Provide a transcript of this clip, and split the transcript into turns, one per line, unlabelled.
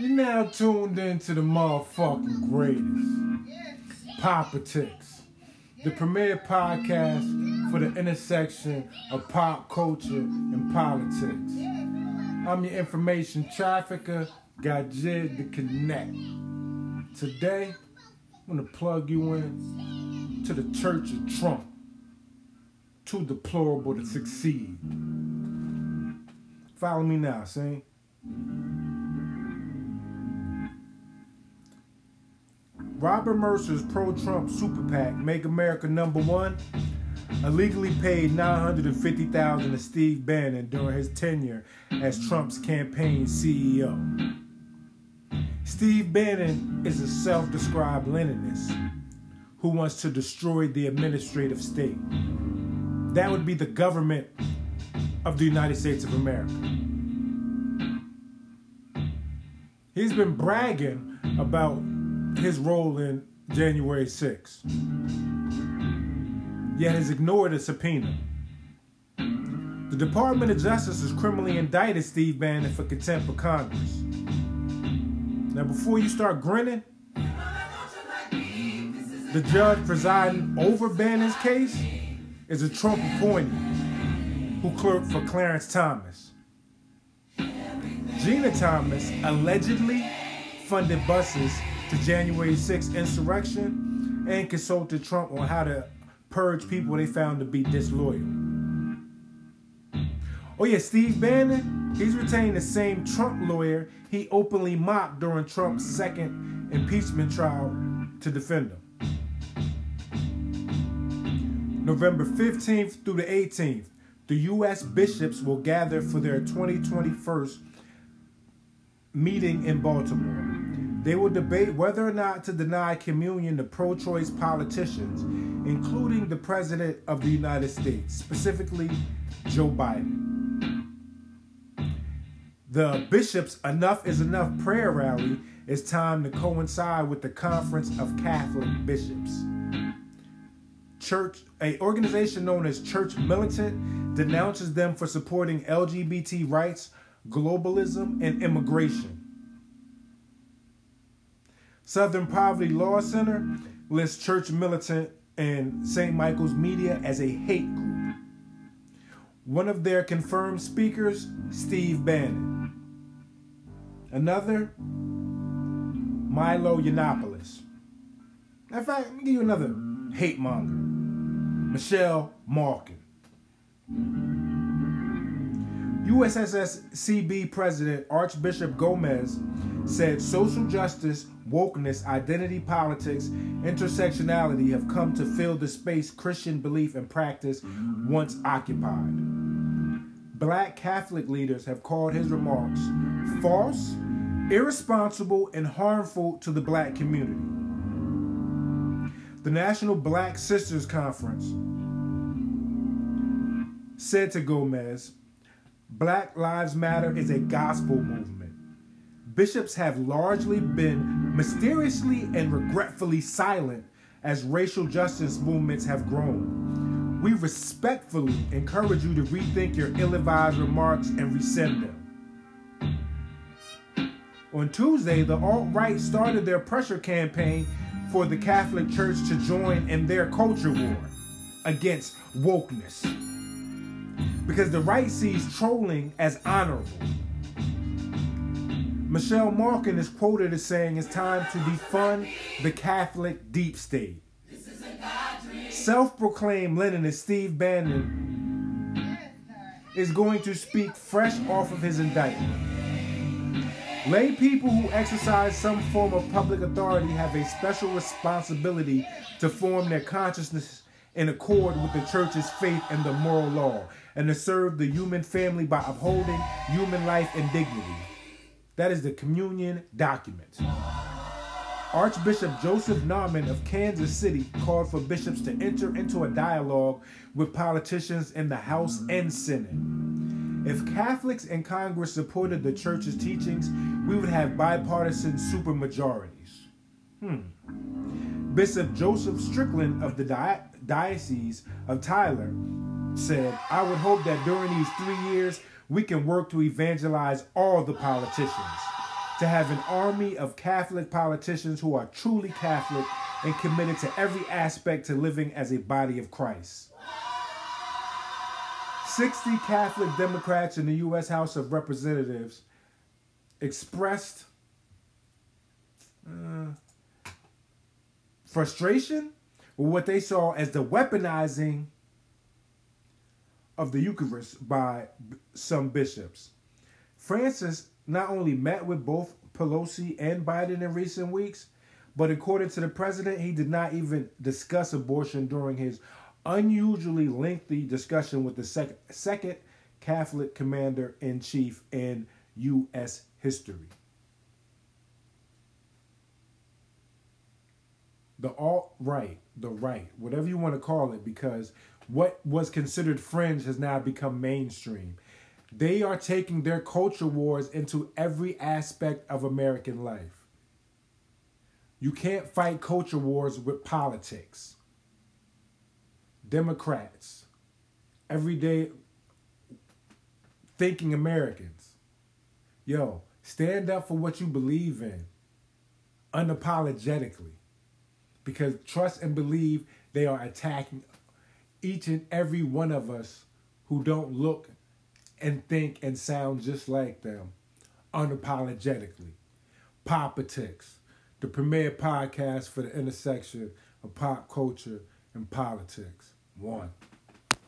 You're now tuned into the motherfucking greatest. Politics. The premier podcast for the intersection of pop culture and politics. I'm your information trafficker, Gajid the Connect. Today, I'm gonna plug you in to the Church of Trump. Too deplorable to succeed. Follow me now, see? Robert Mercer's pro-Trump super PAC, Make America Number One, illegally paid 950,000 to Steve Bannon during his tenure as Trump's campaign CEO. Steve Bannon is a self-described Leninist who wants to destroy the administrative state. That would be the government of the United States of America. He's been bragging about his role in January 6th, yet has ignored a subpoena. The Department of Justice has criminally indicted Steve Bannon for contempt of Congress. Now, before you start grinning, the judge presiding over Bannon's case is a Trump appointee who clerked for Clarence Thomas. Ginni Thomas allegedly funded buses to January 6th insurrection and consulted Trump on how to purge people they found to be disloyal. Oh yeah, Steve Bannon, he's retained the same Trump lawyer he openly mocked during Trump's second impeachment trial to defend him. November 15th through the 18th, the U.S. bishops will gather for their 2021 meeting in Baltimore. They will debate whether or not to deny communion to pro choice politicians, including the President of the United States, specifically Joe Biden. The Bishop's Enough is Enough prayer rally is timed to coincide with the Conference of Catholic Bishops. Church, a organization known as Church Militant, denounces them for supporting LGBT rights, globalism, and immigration. Southern Poverty Law Center lists Church Militant and St. Michael's Media as a hate group. One of their confirmed speakers, Steve Bannon. Another, Milo Yiannopoulos. In fact, let me give you another hate monger, Michelle Malkin. USCCB President Archbishop Gomez said social justice, wokeness, identity politics, intersectionality have come to fill the space Christian belief and practice once occupied. Black Catholic leaders have called his remarks false, irresponsible, and harmful to the black community. The National Black Sisters Conference said to Gomez, Black Lives Matter is a gospel movement. Bishops have largely been mysteriously and regretfully silent as racial justice movements have grown. We respectfully encourage you to rethink your ill advised remarks and rescind them. On Tuesday, the alt right started their pressure campaign for the Catholic Church to join in their culture war against wokeness because the right sees trolling as honorable. Michelle Malkin is quoted as saying it's time to defund the Catholic deep state. Self proclaimed Leninist Steve Bannon is going to speak fresh off of his indictment. Lay people who exercise some form of public authority have a special responsibility to form their consciousness in accord with the church's faith and the moral law, and to serve the human family by upholding human life and dignity. That is the communion document. Archbishop Joseph Naumann of Kansas City called for bishops to enter into a dialogue with politicians in the House and Senate. If Catholics in Congress supported the church's teachings, we would have bipartisan supermajorities. Hmm. Bishop Joseph Strickland of the di- Diocese of Tyler said, I would hope that during these three years we can work to evangelize all the politicians, to have an army of Catholic politicians who are truly Catholic and committed to every aspect to living as a body of Christ. 60 Catholic Democrats in the U.S. House of Representatives expressed uh, frustration with what they saw as the weaponizing of the Eucharist by some bishops. Francis not only met with both Pelosi and Biden in recent weeks, but according to the president, he did not even discuss abortion during his unusually lengthy discussion with the second, second Catholic commander in chief in U.S. history. The alt right, the right, whatever you want to call it, because what was considered fringe has now become mainstream. They are taking their culture wars into every aspect of American life. You can't fight culture wars with politics. Democrats, everyday thinking Americans, yo, stand up for what you believe in unapologetically. Because trust and believe they are attacking each and every one of us who don't look and think and sound just like them unapologetically. Politics, the premier podcast for the intersection of pop culture and politics. One.